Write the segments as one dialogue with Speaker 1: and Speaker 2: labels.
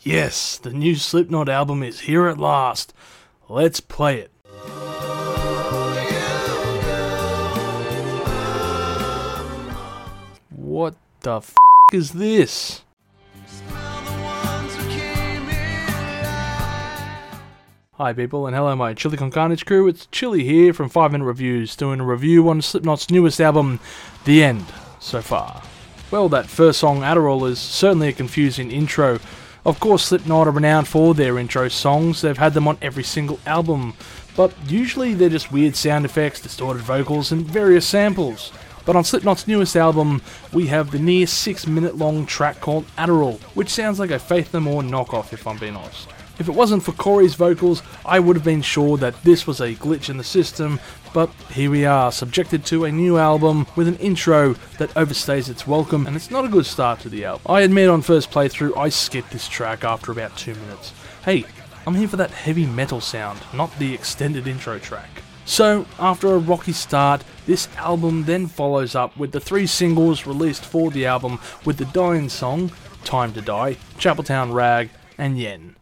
Speaker 1: Yes, the new Slipknot album is here at last. Let's play it. What the f is this? Hi people and hello my Chili Con Carnage crew, it's Chili here from 5 Minute Reviews doing a review on Slipknot's newest album, The End, so far. Well, that first song, Adderall, is certainly a confusing intro. Of course, Slipknot are renowned for their intro songs, they've had them on every single album, but usually they're just weird sound effects, distorted vocals, and various samples. But on Slipknot's newest album, we have the near 6 minute long track called Adderall, which sounds like a Faith No More knockoff if I'm being honest. If it wasn't for Corey's vocals, I would have been sure that this was a glitch in the system, but here we are, subjected to a new album with an intro that overstays its welcome, and it's not a good start to the album. I admit on first playthrough, I skipped this track after about two minutes. Hey, I'm here for that heavy metal sound, not the extended intro track. So, after a rocky start, this album then follows up with the three singles released for the album with the Dying song, Time to Die, Chapeltown Rag, and Yen.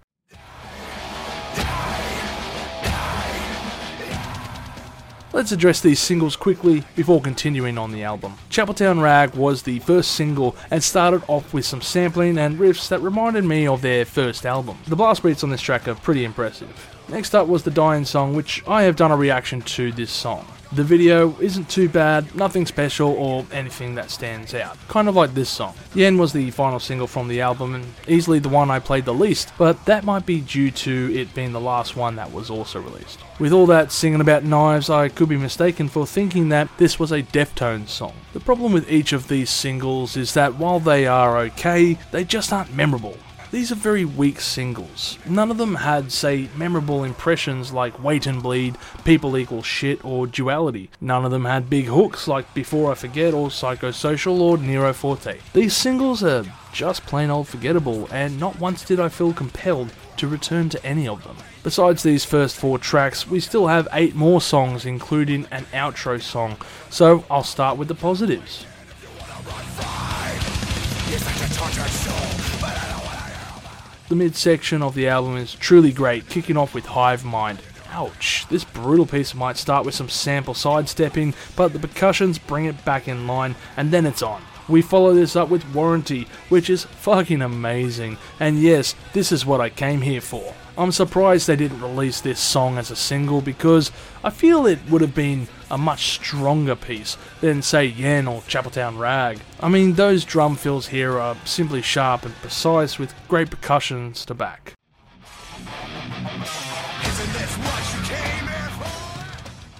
Speaker 1: Let's address these singles quickly before continuing on the album. Chapeltown Rag was the first single and started off with some sampling and riffs that reminded me of their first album. The blast beats on this track are pretty impressive. Next up was the Dying song, which I have done a reaction to this song. The video isn't too bad, nothing special or anything that stands out. Kind of like this song. Yen was the final single from the album and easily the one I played the least, but that might be due to it being the last one that was also released. With all that singing about knives, I could be mistaken for thinking that this was a Deftones song. The problem with each of these singles is that while they are okay, they just aren't memorable. These are very weak singles. None of them had, say, memorable impressions like Wait and Bleed, People Equal Shit, or Duality. None of them had big hooks like Before I Forget or Psychosocial or Nero Forte. These singles are just plain old forgettable, and not once did I feel compelled to return to any of them. Besides these first four tracks, we still have eight more songs, including an outro song, so I'll start with the positives. The midsection of the album is truly great, kicking off with Hive Mind. Ouch, this brutal piece might start with some sample sidestepping, but the percussions bring it back in line, and then it's on. We follow this up with Warranty, which is fucking amazing, and yes, this is what I came here for. I'm surprised they didn't release this song as a single because I feel it would have been a much stronger piece than, say, Yen or Chapeltown Rag. I mean, those drum fills here are simply sharp and precise with great percussions to back.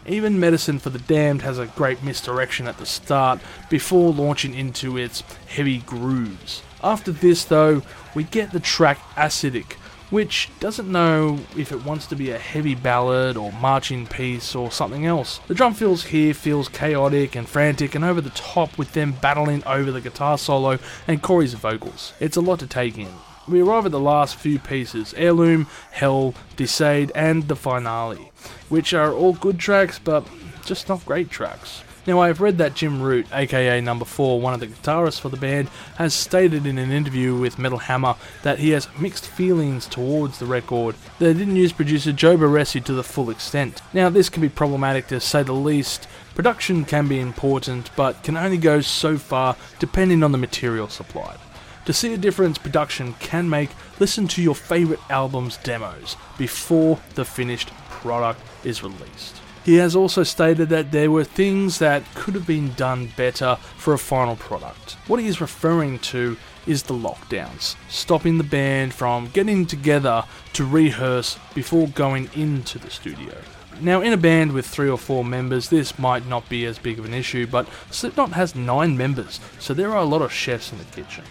Speaker 1: Even Medicine for the Damned has a great misdirection at the start before launching into its heavy grooves. After this, though, we get the track Acidic, which doesn't know if it wants to be a heavy ballad or marching piece or something else. The drum fills here feels chaotic and frantic and over the top with them battling over the guitar solo and Corey's vocals. It's a lot to take in. We arrive at the last few pieces Heirloom, Hell, De Sade, and the finale, which are all good tracks but just not great tracks. Now, I have read that Jim Root, aka Number 4, one of the guitarists for the band, has stated in an interview with Metal Hammer that he has mixed feelings towards the record. They didn't use producer Joe Barresi to the full extent. Now, this can be problematic to say the least. Production can be important, but can only go so far depending on the material supplied. To see a difference production can make, listen to your favourite album's demos before the finished product is released. He has also stated that there were things that could have been done better for a final product. What he is referring to is the lockdowns, stopping the band from getting together to rehearse before going into the studio. Now, in a band with three or four members, this might not be as big of an issue, but Slipknot has nine members, so there are a lot of chefs in the kitchen.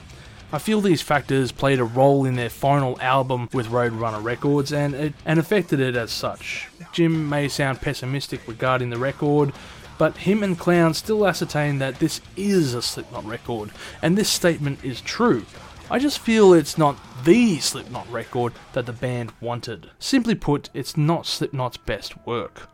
Speaker 1: I feel these factors played a role in their final album with Roadrunner Records and, it, and affected it as such. Jim may sound pessimistic regarding the record, but him and Clown still ascertain that this is a Slipknot record, and this statement is true. I just feel it's not the Slipknot record that the band wanted. Simply put, it's not Slipknot's best work.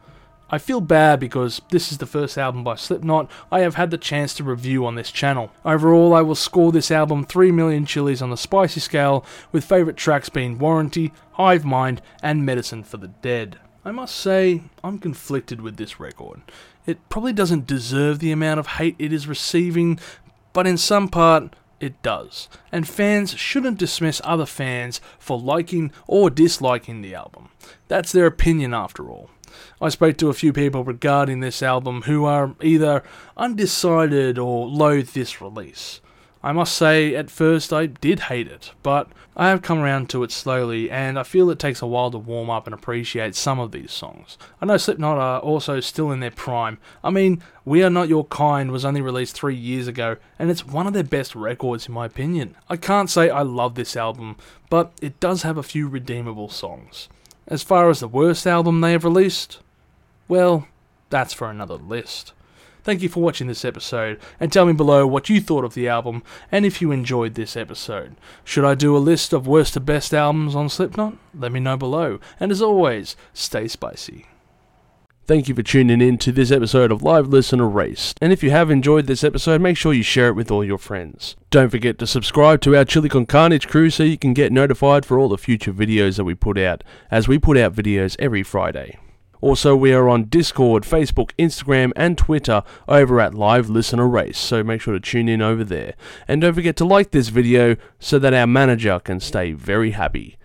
Speaker 1: I feel bad because this is the first album by Slipknot I have had the chance to review on this channel. Overall, I will score this album 3 million chilies on the spicy scale, with favourite tracks being Warranty, Hive Mind, and Medicine for the Dead. I must say, I'm conflicted with this record. It probably doesn't deserve the amount of hate it is receiving, but in some part, it does. And fans shouldn't dismiss other fans for liking or disliking the album. That's their opinion after all. I spoke to a few people regarding this album who are either undecided or loathe this release. I must say, at first I did hate it, but I have come around to it slowly, and I feel it takes a while to warm up and appreciate some of these songs. I know Slipknot are also still in their prime. I mean, We Are Not Your Kind was only released three years ago, and it's one of their best records in my opinion. I can't say I love this album, but it does have a few redeemable songs. As far as the worst album they have released, well, that's for another list. Thank you for watching this episode, and tell me below what you thought of the album and if you enjoyed this episode. Should I do a list of worst to best albums on Slipknot? Let me know below, and as always, stay spicy. Thank you for tuning in to this episode of Live Listen Erased. And if you have enjoyed this episode, make sure you share it with all your friends. Don't forget to subscribe to our Chili Con Carnage crew so you can get notified for all the future videos that we put out, as we put out videos every Friday. Also, we are on Discord, Facebook, Instagram, and Twitter over at Live Listener Race, so make sure to tune in over there. And don't forget to like this video so that our manager can stay very happy.